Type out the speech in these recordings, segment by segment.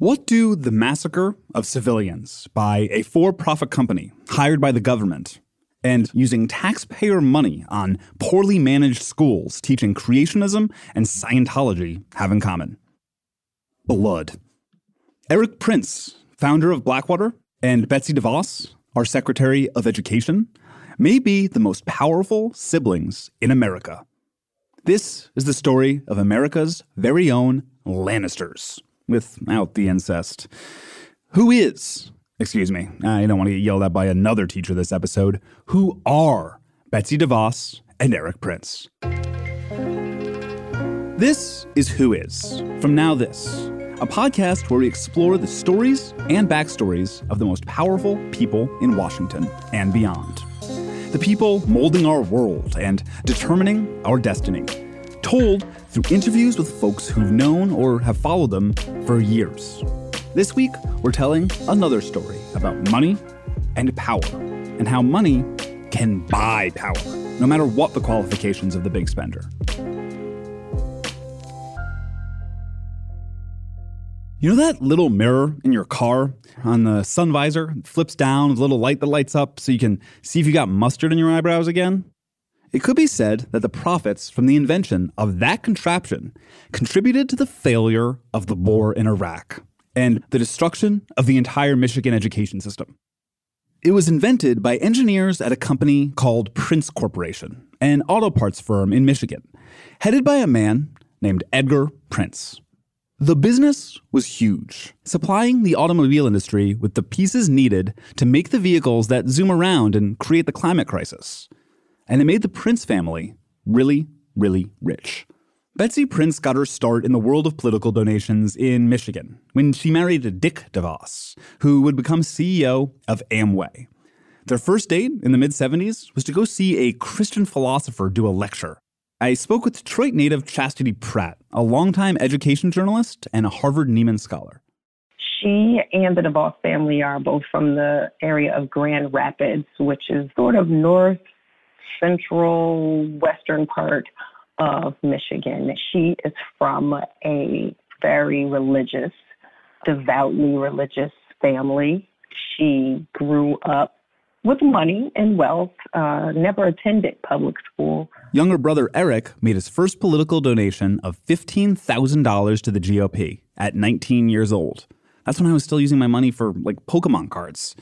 What do the massacre of civilians by a for profit company hired by the government and using taxpayer money on poorly managed schools teaching creationism and Scientology have in common? Blood. Erik Prince, founder of Blackwater, and Betsy DeVos, our Secretary of Education, may be the most powerful siblings in America. This is the story of America's very own Lannisters without the incest. Who is, excuse me, I don't want to get yelled at by another teacher this episode, who are Betsy DeVos and Erik Prince? This is Who Is, from Now This, a podcast where we explore the stories and backstories of the most powerful people in Washington and beyond. The people molding our world and determining our destiny told through interviews with folks who've known or have followed them for years. This week, we're telling another story about money and power, and how money can buy power, no matter what the qualifications of the big spender. You know that little mirror in your car on the sun visor flips down, a little light that lights up so you can see if you got mustard in your eyebrows again? It could be said that the profits from the invention of that contraption contributed to the failure of the war in Iraq and the destruction of the entire Michigan education system. It was invented by engineers at a company called Prince Corporation, an auto parts firm in Michigan, headed by a man named Edgar Prince. The business was huge, supplying the automobile industry with the pieces needed to make the vehicles that zoom around and create the climate crisis and it made the Prince family really, really rich. Betsy Prince got her start in the world of political donations in Michigan when she married Dick DeVos, who would become CEO of Amway. Their first date in the mid 70s was to go see a Christian philosopher do a lecture. I spoke with Detroit native Chastity Pratt, a longtime education journalist and a Harvard Nieman Scholar. She and the DeVos family are both from the area of Grand Rapids, which is sort of north central western part of Michigan. She is from a very religious, devoutly religious family. She grew up with money and wealth, uh, never attended public school. Younger brother Erik made his first political donation of $15,000 to the GOP at 19 years old. That's when I was still using my money for like Pokemon cards.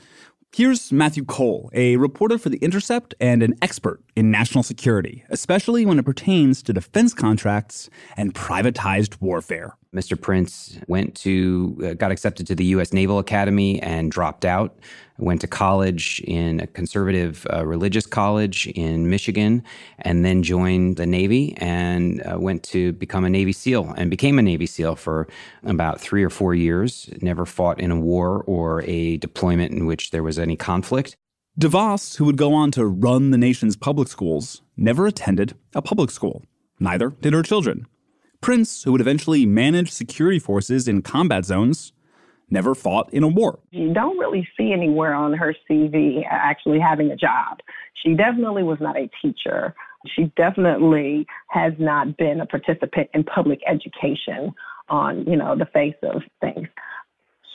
Here's Matthew Cole, a reporter for The Intercept and an expert in national security, especially when it pertains to defense contracts and privatized warfare. Mr. Prince went to, uh, got accepted to the U.S. Naval Academy and dropped out. Went to college in a conservative uh, religious college in Michigan, and then joined the Navy and uh, went to become a Navy SEAL and became a Navy SEAL for about three or four years. Never fought in a war or a deployment in which there was any conflict. DeVos, who would go on to run the nation's public schools, never attended a public school. Neither did her children. Prince, who would eventually manage security forces in combat zones, never fought in a war. You don't really see anywhere on her CV actually having a job. She definitely was not a teacher. She definitely has not been a participant in public education on, you know, the face of things.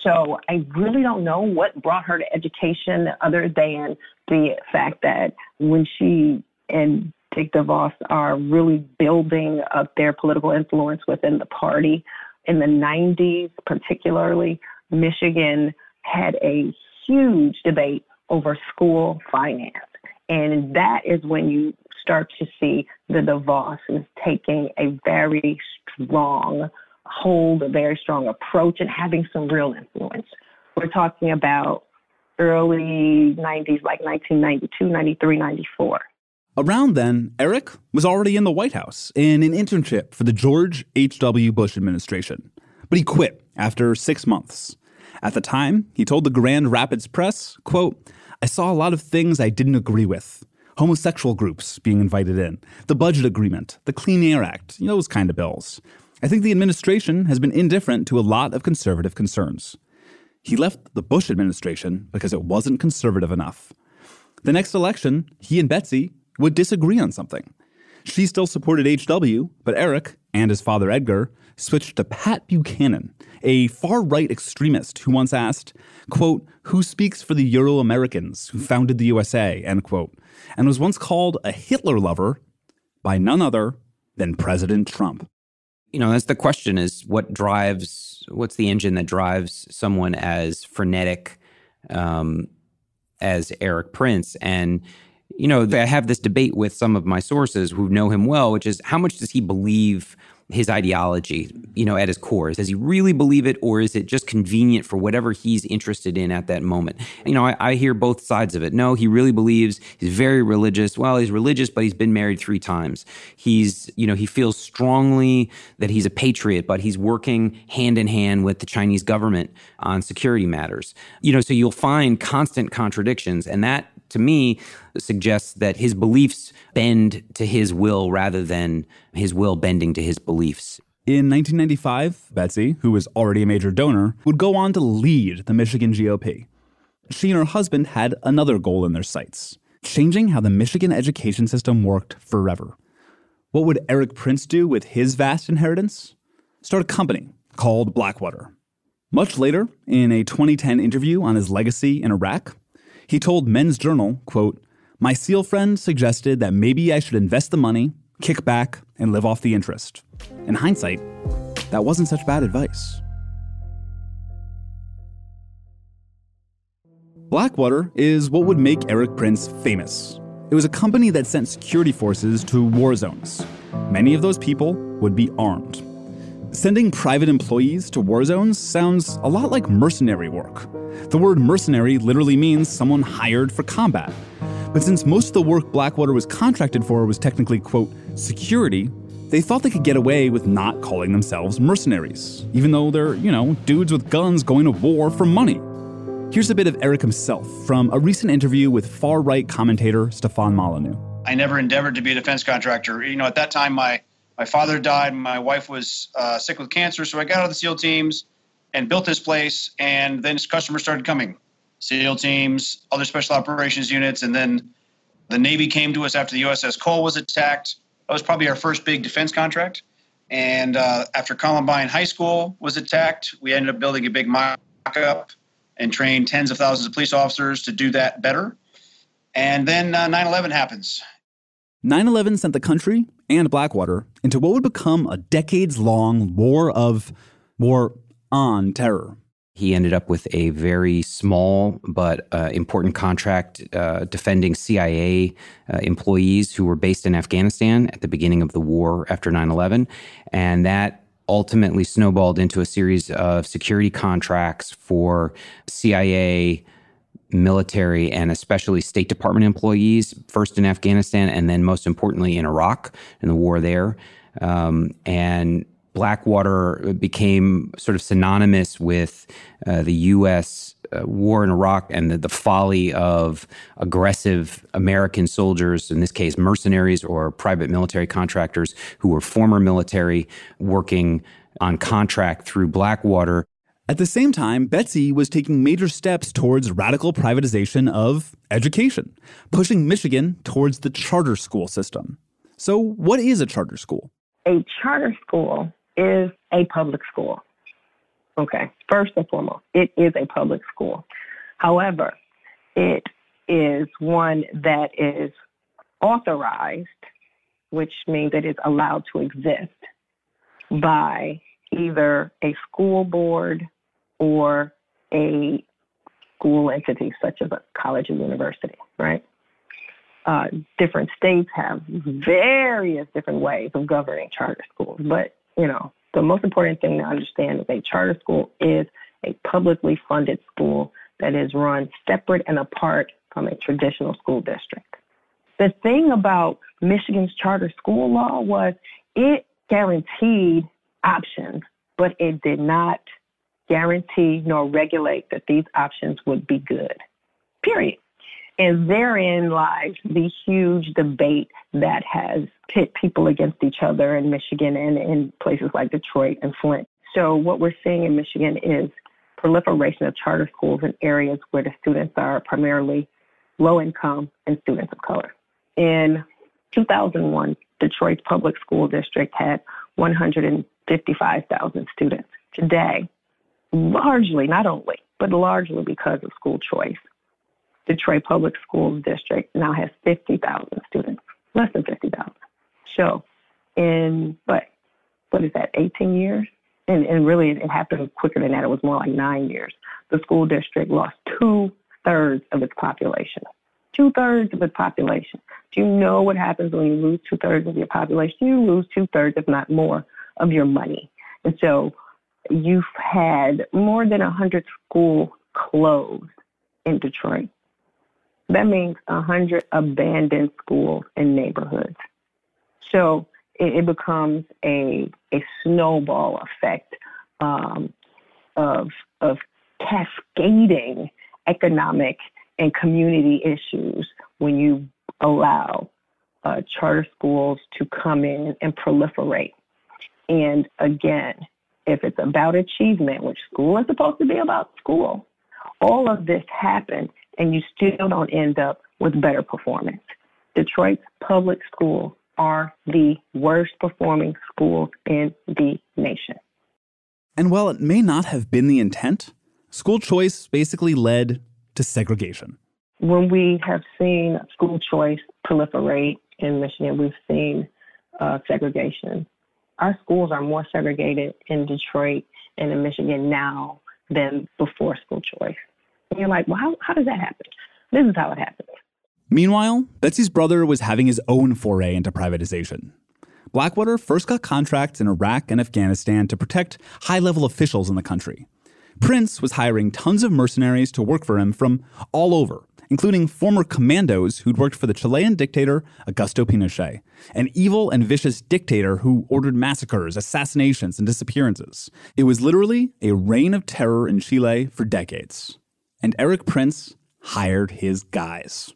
So I really don't know what brought her to education other than the fact that when she and Dick DeVos are really building up their political influence within the party. In the 90s, particularly, Michigan had a huge debate over school finance. And that is when you start to see the DeVos is taking a very strong hold, a very strong approach, and having some real influence. We're talking about early 90s, like 1992, 93, 94. Around then, Erik was already in the White House in an internship for the George H.W. Bush administration. But he quit after six months. At the time, he told the Grand Rapids Press, quote, I saw a lot of things I didn't agree with. Homosexual groups being invited in, the budget agreement, the Clean Air Act, you know, those kind of bills. I think the administration has been indifferent to a lot of conservative concerns. He left the Bush administration because it wasn't conservative enough. The next election, he and Betsy would disagree on something. She still supported HW, but Erik and his father Edgar switched to Pat Buchanan, a far right extremist who once asked, quote, Who speaks for the Euro Americans who founded the USA, end quote, and was once called a Hitler lover by none other than President Trump. You know, that's the question is what drives, what's the engine that drives someone as frenetic um, as erik Prince? And you know, I have this debate with some of my sources who know him well, which is how much does he believe his ideology, you know, at his core? Does he really believe it, or is it just convenient for whatever he's interested in at that moment? You know, I, I, hear both sides of it. No, he really believes he's very religious. Well, he's religious, but he's been married three times. He's, you know, he feels strongly that he's a patriot, but he's working hand in hand with the Chinese government on security matters. You know, so you'll find constant contradictions, and that to me suggests that his beliefs bend to his will rather than his will bending to his beliefs. In 1995, Betsy, who was already a major donor, would go on to lead the Michigan GOP. She and her husband had another goal in their sights changing how the Michigan education system worked forever. What would Erik Prince do with his vast inheritance? Start a company called Blackwater. Much later, in a 2010 interview on his legacy in Iraq, he told Men's Journal, quote, My SEAL friend suggested that maybe I should invest the money, kick back, and live off the interest. In hindsight, that wasn't such bad advice. Blackwater is what would make Erik Prince famous. It was a company that sent security forces to war zones. Many of those people would be armed. Sending private employees to war zones sounds a lot like mercenary work. The word mercenary literally means someone hired for combat. But since most of the work Blackwater was contracted for was technically, quote, security, they thought they could get away with not calling themselves mercenaries, even though they're, you know, dudes with guns going to war for money. Here's a bit of Erik himself from a recent interview with far right commentator Stefan Molyneux. I never endeavored to be a defense contractor. You know, at that time, my my father died. My wife was uh, sick with cancer, so I got out of the SEAL teams and built this place. And then customers started coming, SEAL teams, other special operations units, and then the Navy came to us after the USS Cole was attacked. That was probably our first big defense contract. And uh, after Columbine High School was attacked, we ended up building a big mock-up and trained tens of thousands of police officers to do that better. And then uh, 9 11 happens. 9 11 sent the country and Blackwater into what would become a decades long war of war on terror. He ended up with a very small but uh, important contract uh, defending CIA uh, employees who were based in Afghanistan at the beginning of the war after 9 11. And that ultimately snowballed into a series of security contracts for CIA military and especially State Department employees, first in Afghanistan and then most importantly in Iraq in the war there. Um, and Blackwater became sort of synonymous with uh, the U.S. Uh, war in Iraq and the, the, folly of aggressive American soldiers, in this case, mercenaries or private military contractors who were former military working on contract through Blackwater at the same time, Betsy was taking major steps towards radical privatization of education, pushing Michigan towards the charter school system. So, what is a charter school? A charter school is a public school. Okay, first and foremost, it is a public school. However, it is one that is authorized, which means that it's allowed to exist by either a school board or a school entity such as a college or university, right? Uh, different states have various different ways of governing charter schools, but you know the most important thing to understand is a charter school is a publicly funded school that is run separate and apart from a traditional school district. The thing about Michigan's charter school law was it guaranteed options, but it did not guarantee nor regulate that these options would be good. Period. And therein lies the huge debate that has pit people against each other in Michigan and in places like Detroit and Flint. So, what we're seeing in Michigan is proliferation of charter schools in areas where the students are primarily low income and students of color. In 2001, Detroit's public school district had 155,000 students. Today, largely, not only, but largely because of school choice, Detroit Public Schools District now has 50,000 students, less than 50,000. So, in what, what is that, 18 years? And, and really, it happened quicker than that. It was more like nine years. The school district lost two thirds of its population. Two thirds of its population. Do you know what happens when you lose two thirds of your population? You lose two thirds, if not more, of your money. And so you've had more than 100 schools closed in Detroit. That means 100 abandoned schools and neighborhoods. So it, it becomes a, a snowball effect um, of, of cascading economic and community issues when you allow uh, charter schools to come in and proliferate. And again, if it's about achievement, which school is supposed to be about school, all of this happens and you still don't end up with better performance. Detroit's public schools are the worst performing schools in the nation. And while it may not have been the intent, school choice basically led to segregation. When we have seen school choice proliferate in Michigan, we've seen uh, segregation. Our schools are more segregated in Detroit and in Michigan now than before school choice. And you're like, well, how, how does that happen? This is how it happens. Meanwhile, Betsy's brother was having his own foray into privatization. Blackwater first got contracts in Iraq and Afghanistan to protect high level officials in the country. Prince was hiring tons of mercenaries to work for him from all over, including former commandos who'd worked for the Chilean dictator Augusto Pinochet, an evil and vicious dictator who ordered massacres, assassinations, and disappearances. It was literally a reign of terror in Chile for decades. And Erik Prince hired his guys.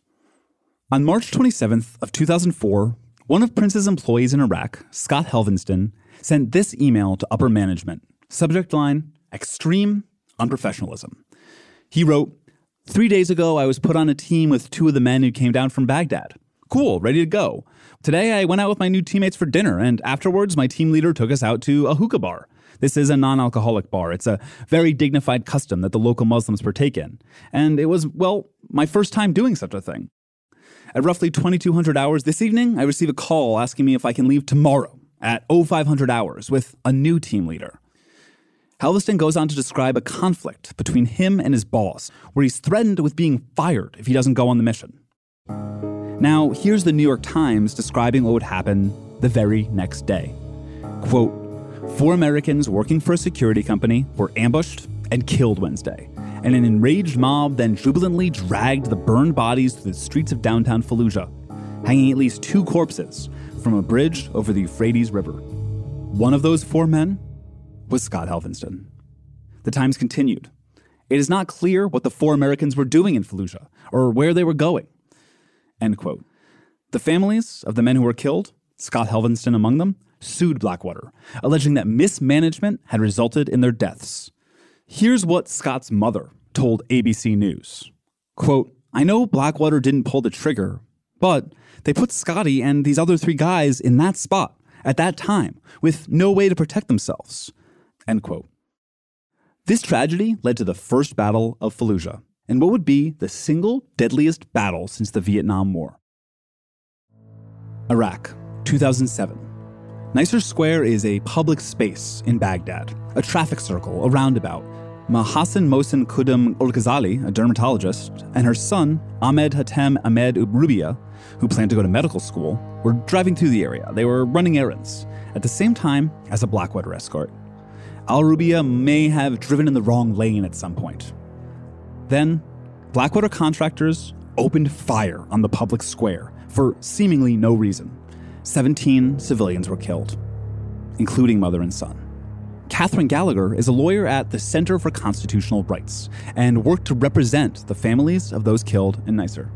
On March 27th of 2004, one of Prince's employees in Iraq, Scott Helvenston, sent this email to upper management. Subject line, extreme unprofessionalism. He wrote, Three days ago, I was put on a team with two of the men who came down from Baghdad. Cool, ready to go. Today, I went out with my new teammates for dinner, and afterwards, my team leader took us out to a hookah bar. This is a non alcoholic bar. It's a very dignified custom that the local Muslims partake in. And it was, well, my first time doing such a thing. At roughly 2200 hours this evening, I receive a call asking me if I can leave tomorrow at 0500 hours with a new team leader. Helvenston goes on to describe a conflict between him and his boss, where he's threatened with being fired if he doesn't go on the mission. Now, here's the New York Times describing what would happen the very next day. Quote, Four Americans working for a security company were ambushed and killed Wednesday, and an enraged mob then jubilantly dragged the burned bodies through the streets of downtown Fallujah, hanging at least two corpses from a bridge over the Euphrates River. One of those four men was Scott Helvenston. The Times continued. It is not clear what the four Americans were doing in Fallujah or where they were going. End quote. The families of the men who were killed, Scott Helvenston among them, sued Blackwater, alleging that mismanagement had resulted in their deaths. Here's what Scott's mother told ABC News. Quote, I know Blackwater didn't pull the trigger, but they put Scotty and these other three guys in that spot at that time with no way to protect themselves. End quote. This tragedy led to the First Battle of Fallujah and what would be the single deadliest battle since the Vietnam War. Iraq, 2007. Nisour Square is a public space in Baghdad, a traffic circle, a roundabout. Mahasan Mohsen Kudum Ghazali, a dermatologist, and her son, Ahmed Hatem Ahmed Ubrubia, who planned to go to medical school, were driving through the area. They were running errands at the same time as a Blackwater escort. Al Rubia may have driven in the wrong lane at some point. Then, Blackwater contractors opened fire on the public square for seemingly no reason. 17 civilians were killed, including mother and son. Katherine Gallagher is a lawyer at the Center for Constitutional Rights and worked to represent the families of those killed in Nisour.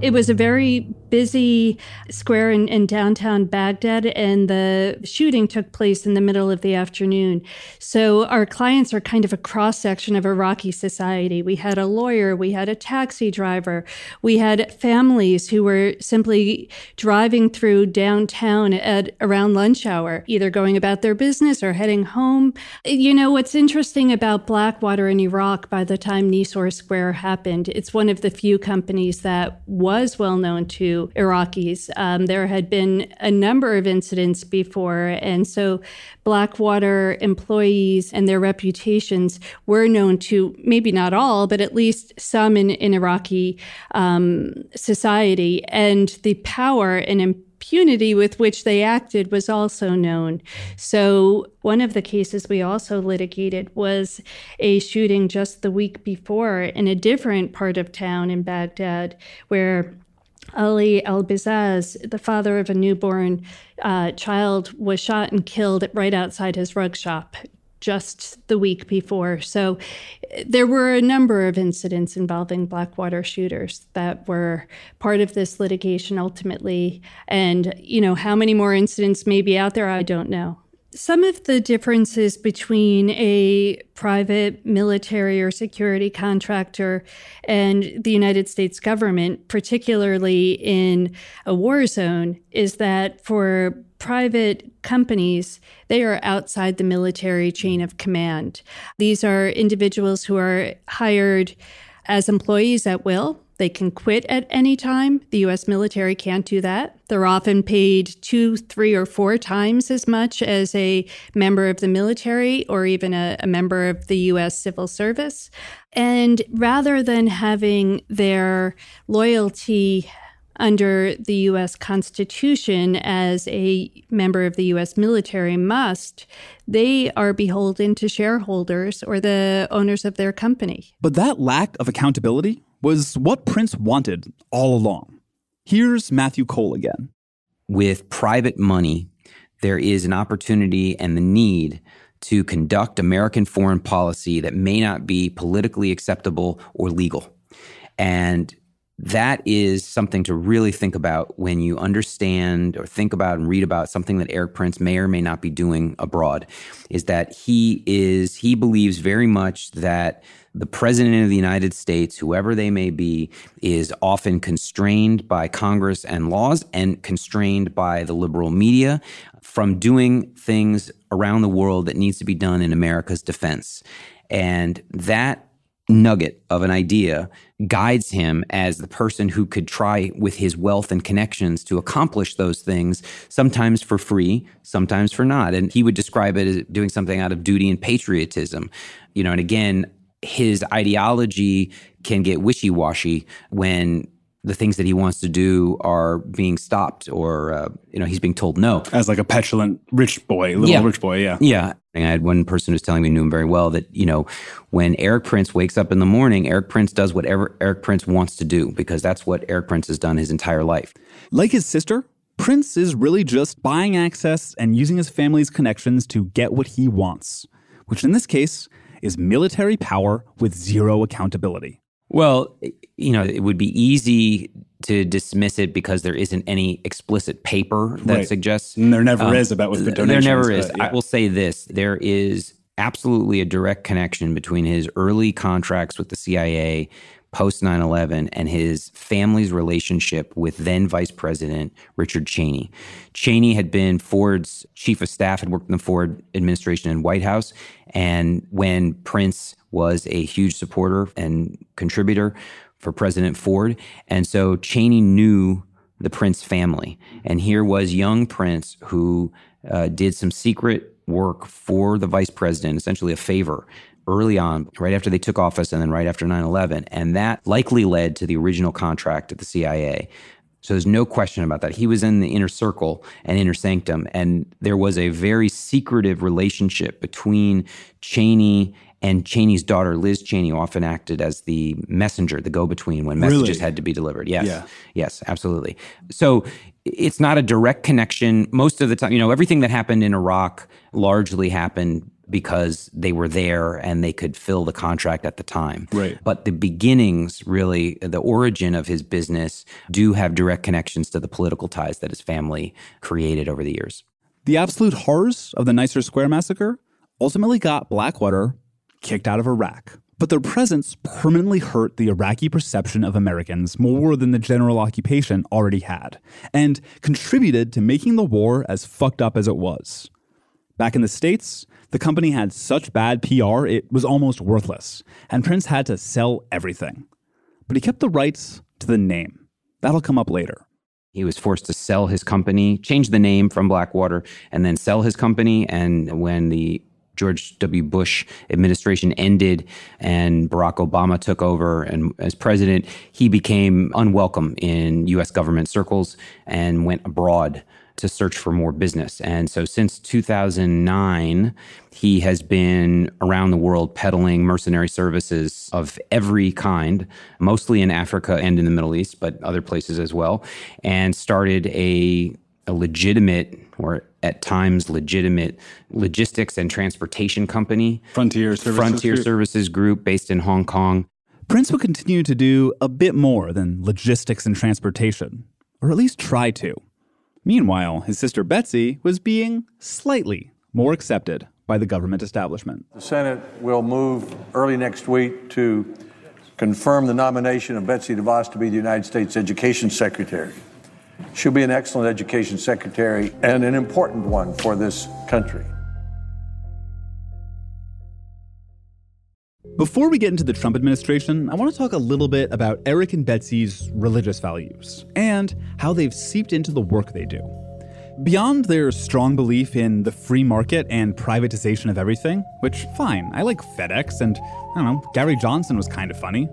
It was a very busy square in, in, downtown Baghdad, and the shooting took place in the middle of the afternoon. So our clients are kind of a cross section of Iraqi society. We had a lawyer, we had a taxi driver, we had families who were simply driving through downtown at around lunch hour, either going about their business or heading home. You know, what's interesting about Blackwater in Iraq by the time Nisour Square happened, it's one of the few companies that was well known to Iraqis. Um, there had been a number of incidents before, and so Blackwater employees and their reputations were known to maybe not all, but at least some in, in Iraqi um, society. And the power and impunity with which they acted was also known. So, one of the cases we also litigated was a shooting just the week before in a different part of town in Baghdad, where Ali al Bizaz, the father of a newborn uh, child, was shot and killed right outside his rug shop just the week before. So there were a number of incidents involving Blackwater shooters that were part of this litigation ultimately. And, you know, how many more incidents may be out there, I don't know. Some of the differences between a private military or security contractor and the United States government, particularly in a war zone, is that for private companies, they are outside the military chain of command. These are individuals who are hired as employees at will they can quit at any time. The US military can't do that. They're often paid two, three, or four times as much as a member of the military or even a, a member of the US civil service. And rather than having their loyalty under the US Constitution as a member of the US military must, they are beholden to shareholders or the owners of their company. But that lack of accountability was what Prince wanted all along. Here's Matthew Cole again. With private money, there is an opportunity and the need to conduct American foreign policy that may not be politically acceptable or legal. And that is something to really think about when you understand or think about and read about something that Erik Prince may or may not be doing abroad is that he is he believes very much that the president of the United States, whoever they may be, is often constrained by Congress and laws and constrained by the liberal media from doing things around the world that needs to be done in America's defense. And that nugget of an idea guides him as the person who could try with his wealth and connections to accomplish those things, sometimes for free, sometimes for not. And he would describe it as doing something out of duty and patriotism. You know, and again, his ideology can get wishy washy when the things that he wants to do are being stopped or uh, you know he's being told no as like a petulant rich boy little yeah. rich boy yeah yeah and i had one person who's telling me knew him very well that you know when erik prince wakes up in the morning erik prince does whatever erik prince wants to do because that's what erik prince has done his entire life like his sister prince is really just buying access and using his family's connections to get what he wants which in this case is military power with zero accountability. Well, you know, it would be easy to dismiss it because there isn't any explicit paper that right. suggests. And there never um, is about with the donations. There never is. yeah. I will say this: there is absolutely a direct connection between his early contracts with the CIA post 9 11 and his family's relationship with then Vice President Richard Cheney. Cheney had been Ford's chief of staff, had worked in the Ford administration and White House. And when Prince was a huge supporter and contributor for President Ford. And so Cheney knew the Prince family. And here was young Prince who uh, did some secret work for the vice president, essentially a favor early on, right after they took office and then right after 9 11. And that likely led to the original contract at the CIA. So there's no question about that. He was in the inner circle and inner sanctum. And there was a very secretive relationship between Cheney and Cheney's daughter, Liz Cheney, often acted as the messenger, the go between when messages really? had to be delivered. Yes. Yeah. Yes, absolutely. So it's not a direct connection. Most of the time, you know, everything that happened in Iraq largely happened because they were there and they could fill the contract at the time. Right. But the beginnings, really, the origin of his business, do have direct connections to the political ties that his family created over the years. The absolute horrors of the Nisour Square massacre ultimately got Blackwater kicked out of Iraq. But their presence permanently hurt the Iraqi perception of Americans more than the general occupation already had, and contributed to making the war as fucked up as it was. Back in the States, the company had such bad PR it was almost worthless, and Prince had to sell everything. But he kept the rights to the name. That'll come up later. He was forced to sell his company, change the name from Blackwater, and then sell his company. And when the George W. Bush administration ended and Barack Obama took over and as president, he became unwelcome in US government circles and went abroad to search for more business. And so since 2009, he has been around the world peddling mercenary services of every kind, mostly in Africa and in the Middle East, but other places as well, and started a a legitimate or at times legitimate logistics and transportation company. Frontier Services Frontier Group. Services Group based in Hong Kong. Prince would continue to do a bit more than logistics and transportation, or at least try to. Meanwhile, his sister Betsy was being slightly more accepted by the government establishment. The Senate will move early next week to confirm the nomination of Betsy DeVos to be the United States Education Secretary. She'll be an excellent education secretary and an important one for this country. Before we get into the Trump administration, I want to talk a little bit about Erik and Betsy's religious values and how they've seeped into the work they do. Beyond their strong belief in the free market and privatization of everything, which, fine, I like FedEx and, I don't know, Gary Johnson was kind of funny.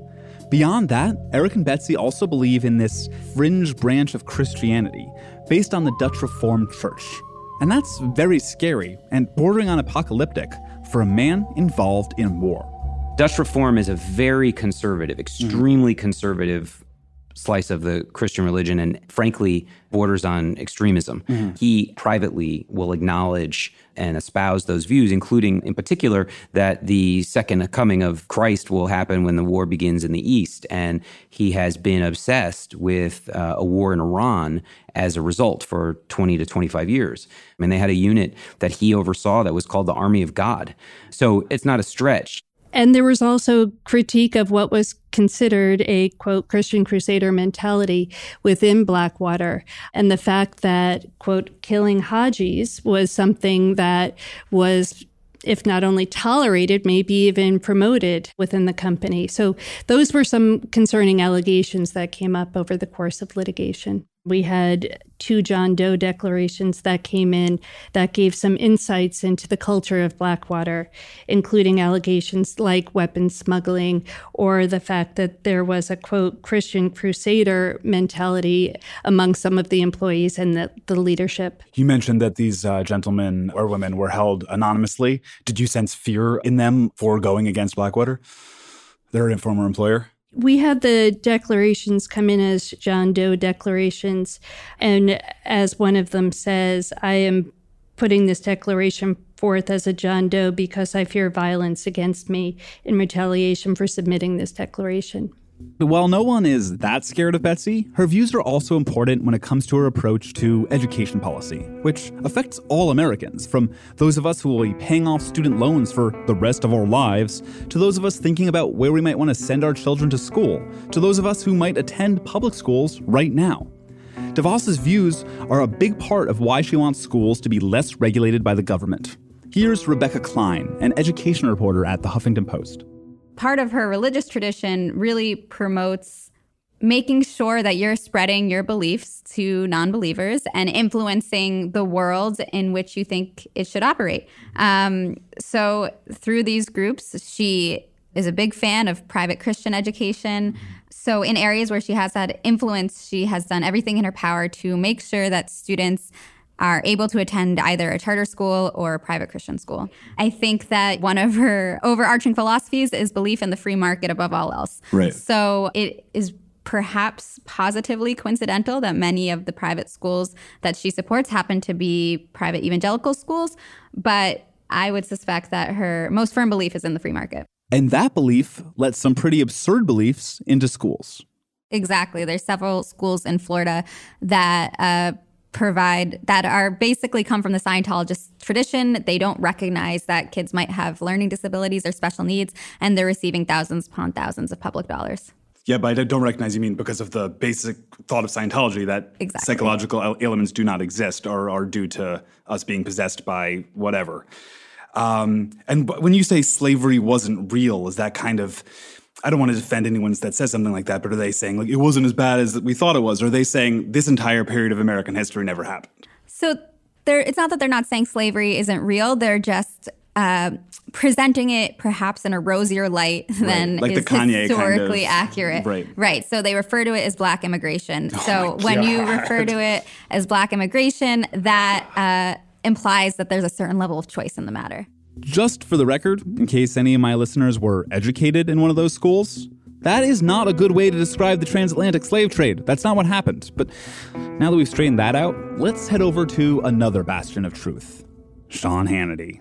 Beyond that, Erik and Betsy also believe in this fringe branch of Christianity based on the Dutch Reformed Church. And that's very scary and bordering on apocalyptic for a man involved in war. Dutch Reform is a very conservative, extremely conservative slice of the Christian religion and frankly borders on extremism. He privately will acknowledge and espouse those views, including in particular that the second coming of Christ will happen when the war begins in the East. And he has been obsessed with uh, a war in Iran as a result for 20 to 25 years. I mean, they had a unit that he oversaw that was called the Army of God. So it's not a stretch. And there was also critique of what was considered a quote Christian crusader mentality within Blackwater and the fact that quote killing Hajis was something that was if not only tolerated, maybe even promoted within the company. So those were some concerning allegations that came up over the course of litigation. We had two John Doe declarations that came in that gave some insights into the culture of Blackwater, including allegations like weapons smuggling or the fact that there was a quote Christian crusader mentality among some of the employees and the, the leadership. You mentioned that these uh, gentlemen or women were held anonymously. Did you sense fear in them for going against Blackwater, their former employer? We had the declarations come in as John Doe declarations. And as one of them says, I am putting this declaration forth as a John Doe because I fear violence against me in retaliation for submitting this declaration. While no one is that scared of Betsy, her views are also important when it comes to her approach to education policy, which affects all Americans, from those of us who will be paying off student loans for the rest of our lives, to those of us thinking about where we might want to send our children to school, to those of us who might attend public schools right now. DeVos's views are a big part of why she wants schools to be less regulated by the government. Here's Rebecca Klein, an education reporter at the Huffington Post part of her religious tradition really promotes making sure that you're spreading your beliefs to non believers and influencing the world in which you think it should operate. Um, so, through these groups, she is a big fan of private Christian education. So, in areas where she has had influence, she has done everything in her power to make sure that students are able to attend either a charter school or a private Christian school. I think that one of her overarching philosophies is belief in the free market above all else. Right. So it is perhaps positively coincidental that many of the private schools that she supports happen to be private evangelical schools, but I would suspect that her most firm belief is in the free market. And that belief lets some pretty absurd beliefs into schools. Exactly. There's several schools in Florida that uh, provide that are basically come from the Scientologist tradition. They don't recognize that kids might have learning disabilities or special needs, and they're receiving thousands upon thousands of public dollars. Yeah, but I don't recognize you mean because of the basic thought of Scientology that exactly. psychological elements do not exist or are due to us being possessed by whatever. Um, and when you say slavery wasn't real, is that kind of I don't want to defend anyone that says something like that, but are they saying like it wasn't as bad as we thought it was? Or are they saying this entire period of American history never happened? So it's not that they're not saying slavery isn't real. They're just uh, presenting it perhaps in a rosier light than like is historically kind of, accurate. Right. Right. So they refer to it as black immigration. Oh so when you refer to it as black immigration, that uh, implies that there's a certain level of choice in the matter. Just for the record, in case any of my listeners were educated in one of those schools, that is not a good way to describe the transatlantic slave trade. That's not what happened. But now that we've straightened that out, let's head over to another bastion of truth Sean Hannity.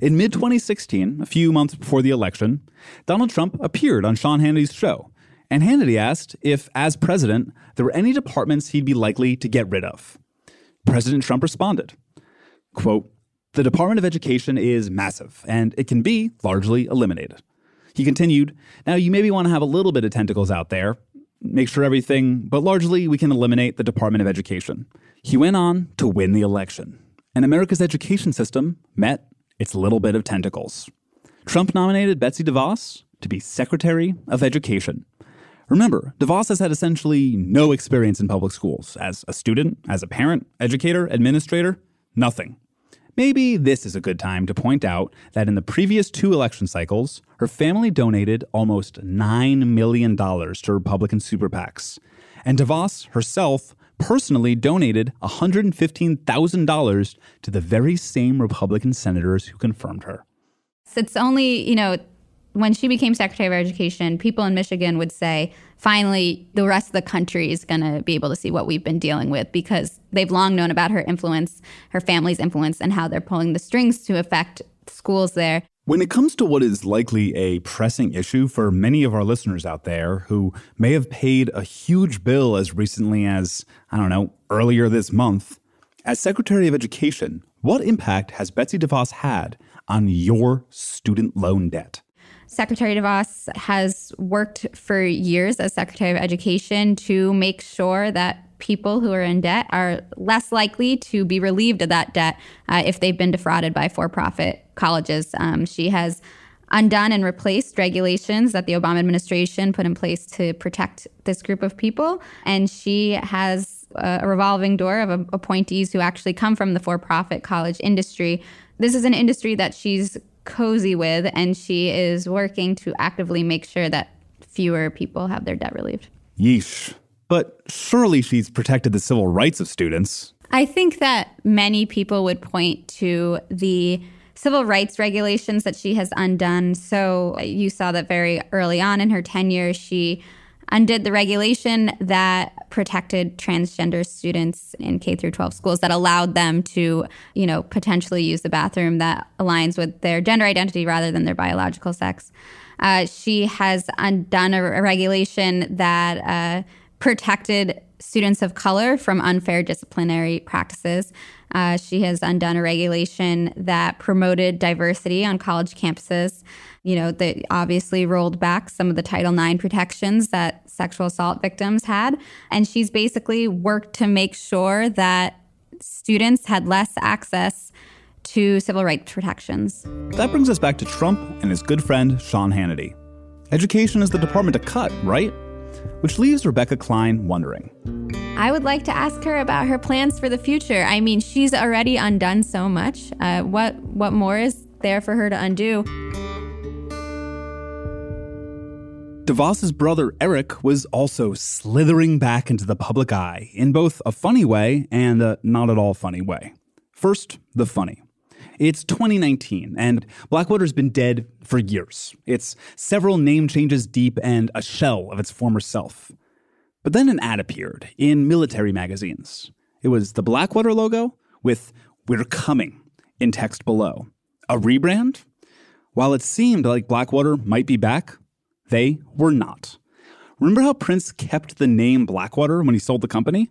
In mid 2016, a few months before the election, Donald Trump appeared on Sean Hannity's show. And Hannity asked if, as president, there were any departments he'd be likely to get rid of. President Trump responded, quote, the Department of Education is massive, and it can be largely eliminated. He continued, Now, you maybe want to have a little bit of tentacles out there, make sure everything, but largely we can eliminate the Department of Education. He went on to win the election, and America's education system met its little bit of tentacles. Trump nominated Betsy DeVos to be Secretary of Education. Remember, DeVos has had essentially no experience in public schools as a student, as a parent, educator, administrator, nothing. Maybe this is a good time to point out that in the previous two election cycles, her family donated almost $9 million to Republican super PACs. And DeVos herself personally donated $115,000 to the very same Republican senators who confirmed her. It's only, you know, when she became Secretary of Education, people in Michigan would say, finally, the rest of the country is going to be able to see what we've been dealing with because they've long known about her influence, her family's influence, and how they're pulling the strings to affect schools there. When it comes to what is likely a pressing issue for many of our listeners out there who may have paid a huge bill as recently as, I don't know, earlier this month, as Secretary of Education, what impact has Betsy DeVos had on your student loan debt? Secretary DeVos has worked for years as Secretary of Education to make sure that people who are in debt are less likely to be relieved of that debt uh, if they've been defrauded by for profit colleges. Um, she has undone and replaced regulations that the Obama administration put in place to protect this group of people. And she has a revolving door of appointees who actually come from the for profit college industry. This is an industry that she's cozy with, and she is working to actively make sure that fewer people have their debt relieved. Yeesh. But surely she's protected the civil rights of students. I think that many people would point to the civil rights regulations that she has undone. So you saw that very early on in her tenure, she undid the regulation that protected transgender students in K through 12 schools that allowed them to, you know, potentially use the bathroom that aligns with their gender identity rather than their biological sex. Uh, she has undone a, a regulation that uh, protected students of color from unfair disciplinary practices. Uh, she has undone a regulation that promoted diversity on college campuses. You know, that obviously rolled back some of the Title IX protections that sexual assault victims had. And she's basically worked to make sure that students had less access to civil rights protections. That brings us back to Trump and his good friend, Sean Hannity. Education is the department to cut, right? which leaves Rebecca Klein wondering. I would like to ask her about her plans for the future. I mean, she's already undone so much. Uh, what what more is there for her to undo? DeVos's brother Erik was also slithering back into the public eye in both a funny way and a not at all funny way. First, the funny. It's 2019, and Blackwater's been dead for years. It's several name changes deep and a shell of its former self. But then an ad appeared in military magazines. It was the Blackwater logo with We're Coming in text below. A rebrand? While it seemed like Blackwater might be back, they were not. Remember how Prince kept the name Blackwater when he sold the company?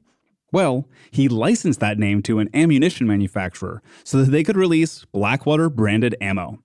Well, he licensed that name to an ammunition manufacturer so that they could release Blackwater branded ammo.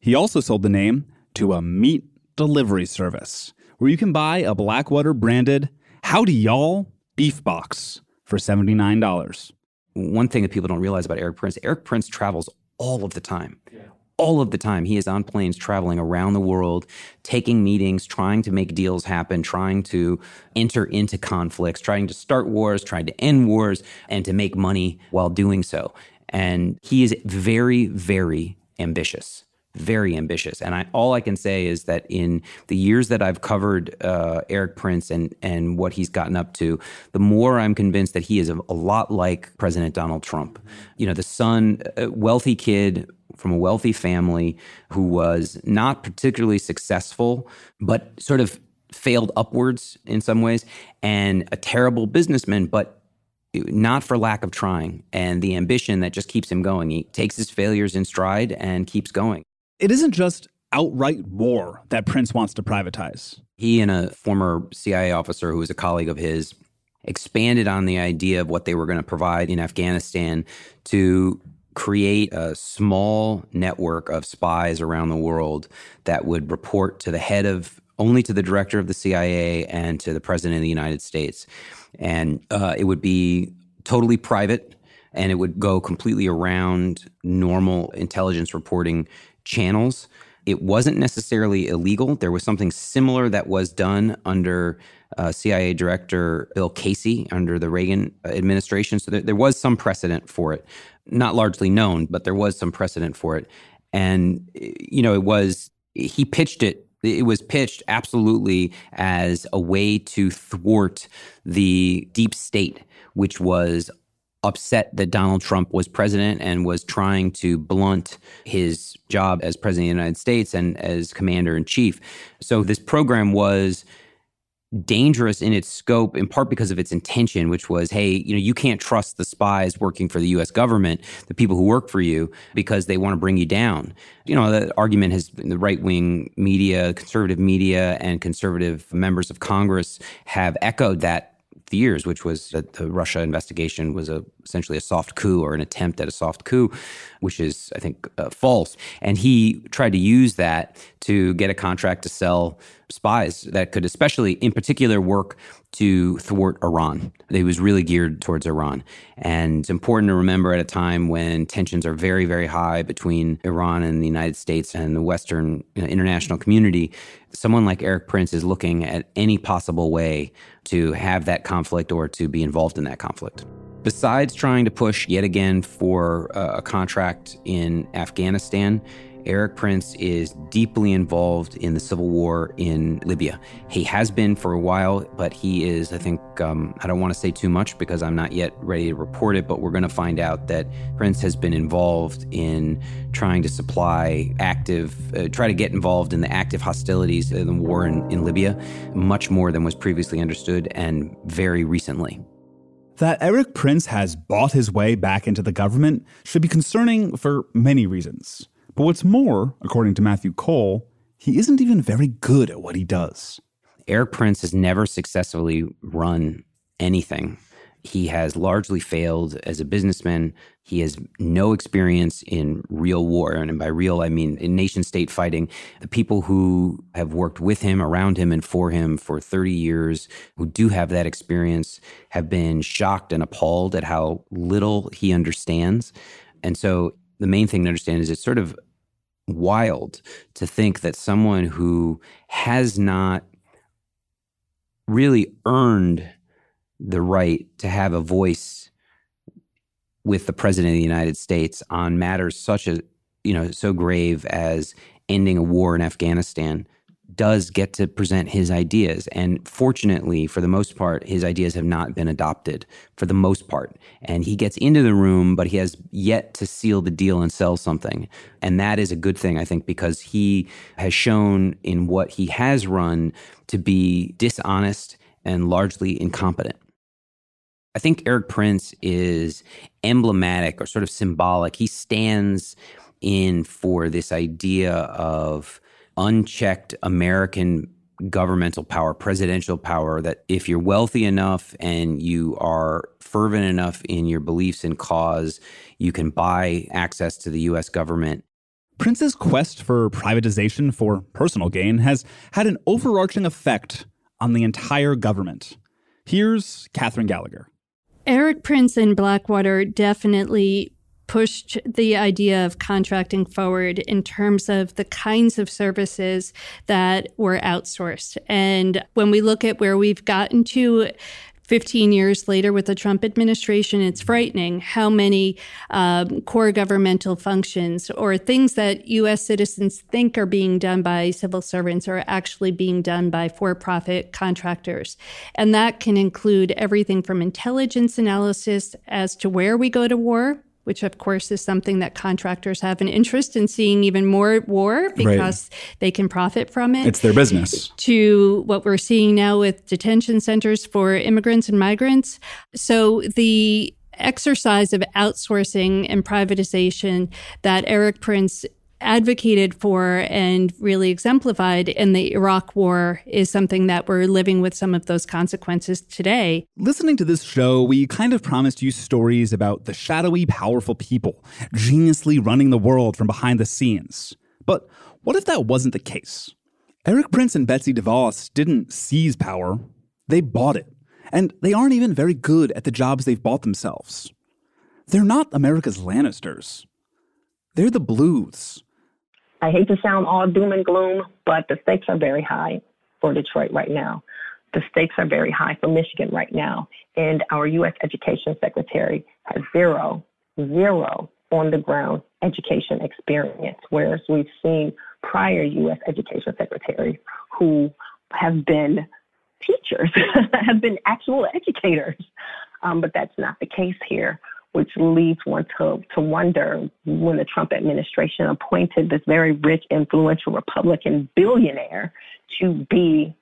He also sold the name to a meat delivery service where you can buy a Blackwater branded Howdy Y'all beef box for $79. One thing that people don't realize about Erik Prince, Erik Prince travels all of the time. Yeah all of the time. He is on planes traveling around the world, taking meetings, trying to make deals happen, trying to enter into conflicts, trying to start wars, trying to end wars, and to make money while doing so. And he is very, very ambitious. Very ambitious, and I, all I can say is that in the years that I've covered uh, Erik Prince and and what he's gotten up to, the more I'm convinced that he is a, a lot like President Donald Trump. You know, the son, wealthy kid, from a wealthy family who was not particularly successful, but sort of failed upwards in some ways, and a terrible businessman, but not for lack of trying and the ambition that just keeps him going. He takes his failures in stride and keeps going. It isn't just outright war that Prince wants to privatize. He and a former CIA officer who was a colleague of his expanded on the idea of what they were going to provide in Afghanistan to create a small network of spies around the world that would report to the head of only to the director of the CIA and to the president of the United States. And uh, it would be totally private and it would go completely around normal intelligence reporting channels. It wasn't necessarily illegal. There was something similar that was done under uh, CIA Director Bill Casey under the Reagan administration. So there, there was some precedent for it not largely known, but there was some precedent for it. And, you know, it was, he pitched it, it was pitched absolutely as a way to thwart the deep state, which was upset that Donald Trump was president and was trying to blunt his job as president of the United States and as commander in chief. So this program was dangerous in its scope in part because of its intention which was hey you know you can't trust the spies working for the US government the people who work for you because they want to bring you down. You know the argument has the right wing media conservative media and conservative members of congress have echoed that for years, which was that the Russia investigation was a, essentially a soft coup or an attempt at a soft coup, which is, I think, uh, false. And he tried to use that to get a contract to sell spies that could, especially in particular, work to thwart Iran. It was really geared towards Iran. And it's important to remember at a time when tensions are very, very high between Iran and the United States and the Western you know, international community, someone like Erik Prince is looking at any possible way to have that conflict or to be involved in that conflict. Besides trying to push yet again for uh, a contract in Afghanistan, Erik Prince is deeply involved in the civil war in Libya. He has been for a while, but he is, I think, um, I don't want to say too much because I'm not yet ready to report it, but we're going to find out that Prince has been involved in trying to supply active, uh, try to get involved in the active hostilities in the war in, in Libya, much more than was previously understood and very recently. That Erik Prince has bought his way back into the government should be concerning for many reasons. But what's more, according to Matthew Cole, he isn't even very good at what he does. Erik Prince has never successfully run anything. He has largely failed as a businessman. He has no experience in real war. And by real, I mean in nation state fighting. The people who have worked with him, around him, and for him for 30 years, who do have that experience, have been shocked and appalled at how little he understands. And so the main thing to understand is it's sort of wild to think that someone who has not really earned the right to have a voice with the president of the United States on matters such as you know so grave as ending a war in Afghanistan does get to present his ideas. And fortunately, for the most part, his ideas have not been adopted for the most part. And he gets into the room, but he has yet to seal the deal and sell something. And that is a good thing, I think, because he has shown in what he has run to be dishonest and largely incompetent. I think Erik Prince is emblematic or sort of symbolic. He stands in for this idea of unchecked American governmental power, presidential power, that if you're wealthy enough and you are fervent enough in your beliefs and cause, you can buy access to the US government. Prince's quest for privatization for personal gain has had an overarching effect on the entire government. Here's Katherine Gallagher. Erik Prince and Blackwater definitely pushed the idea of contracting forward in terms of the kinds of services that were outsourced. And when we look at where we've gotten to 15 years later with the Trump administration, it's frightening how many um, core governmental functions or things that U.S. citizens think are being done by civil servants are actually being done by for profit contractors. And that can include everything from intelligence analysis as to where we go to war which of course is something that contractors have an interest in seeing even more war because right. they can profit from it. It's their business. To what we're seeing now with detention centers for immigrants and migrants. So the exercise of outsourcing and privatization that Erik Prince advocated for and really exemplified in the Iraq War is something that we're living with some of those consequences today. Listening to this show, we kind of promised you stories about the shadowy, powerful people geniusly running the world from behind the scenes. But what if that wasn't the case? Erik Prince and Betsy DeVos didn't seize power, they bought it. And they aren't even very good at the jobs they've bought themselves. They're not America's Lannisters. They're the Bluths. I hate to sound all doom and gloom, but the stakes are very high for Detroit right now. The stakes are very high for Michigan right now. And our U.S. Education Secretary has zero, zero on the ground education experience, whereas we've seen prior U.S. Education Secretaries who have been teachers, have been actual educators. Um, but that's not the case here which leads one to, to wonder when the Trump administration appointed this very rich, influential Republican billionaire to be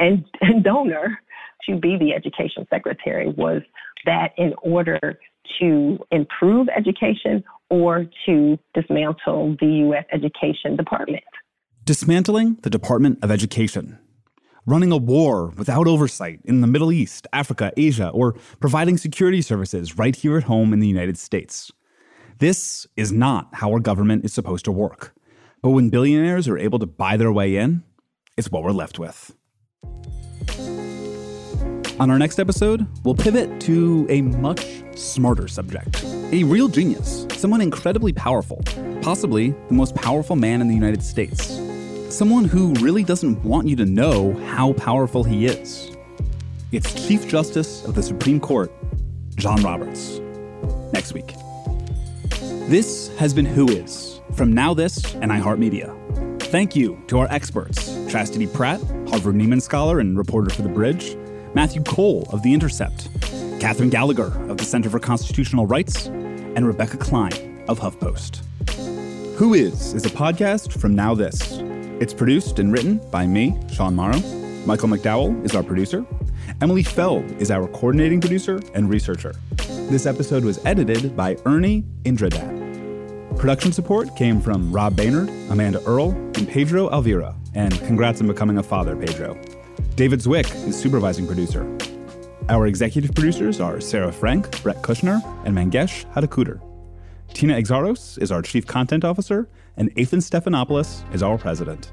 and, and donor to be the education secretary was that in order to improve education or to dismantle the U.S. education department. Dismantling the Department of Education running a war without oversight in the Middle East, Africa, Asia, or providing security services right here at home in the United States. This is not how our government is supposed to work. But when billionaires are able to buy their way in, it's what we're left with. On our next episode, we'll pivot to a much smarter subject. A real genius, someone incredibly powerful, possibly the most powerful man in the United States someone who really doesn't want you to know how powerful he is. It's Chief Justice of the Supreme Court, John Roberts. Next week. This has been Who Is from Now This and iHeartMedia. Thank you to our experts Chastity Pratt, Harvard Nieman Scholar and reporter for The Bridge, Matthew Cole of The Intercept, Katherine Gallagher of the Center for Constitutional Rights, and Rebecca Klein of HuffPost. Who Is is a podcast from Now This it's produced and written by me, Sean Morrow. Michael McDowell is our producer. Emily Feld is our coordinating producer and researcher. This episode was edited by Ernie Indradat. Production support came from Rob Baynard, Amanda Earle, and Pedro Alvira. And congrats on becoming a father, Pedro. David Zwick is supervising producer. Our executive producers are Sarah Frank, Brett Kushner, and Mangesh Hattikudur. Tina Exarchos is our chief content officer, and Athan Stephanopoulos is our president.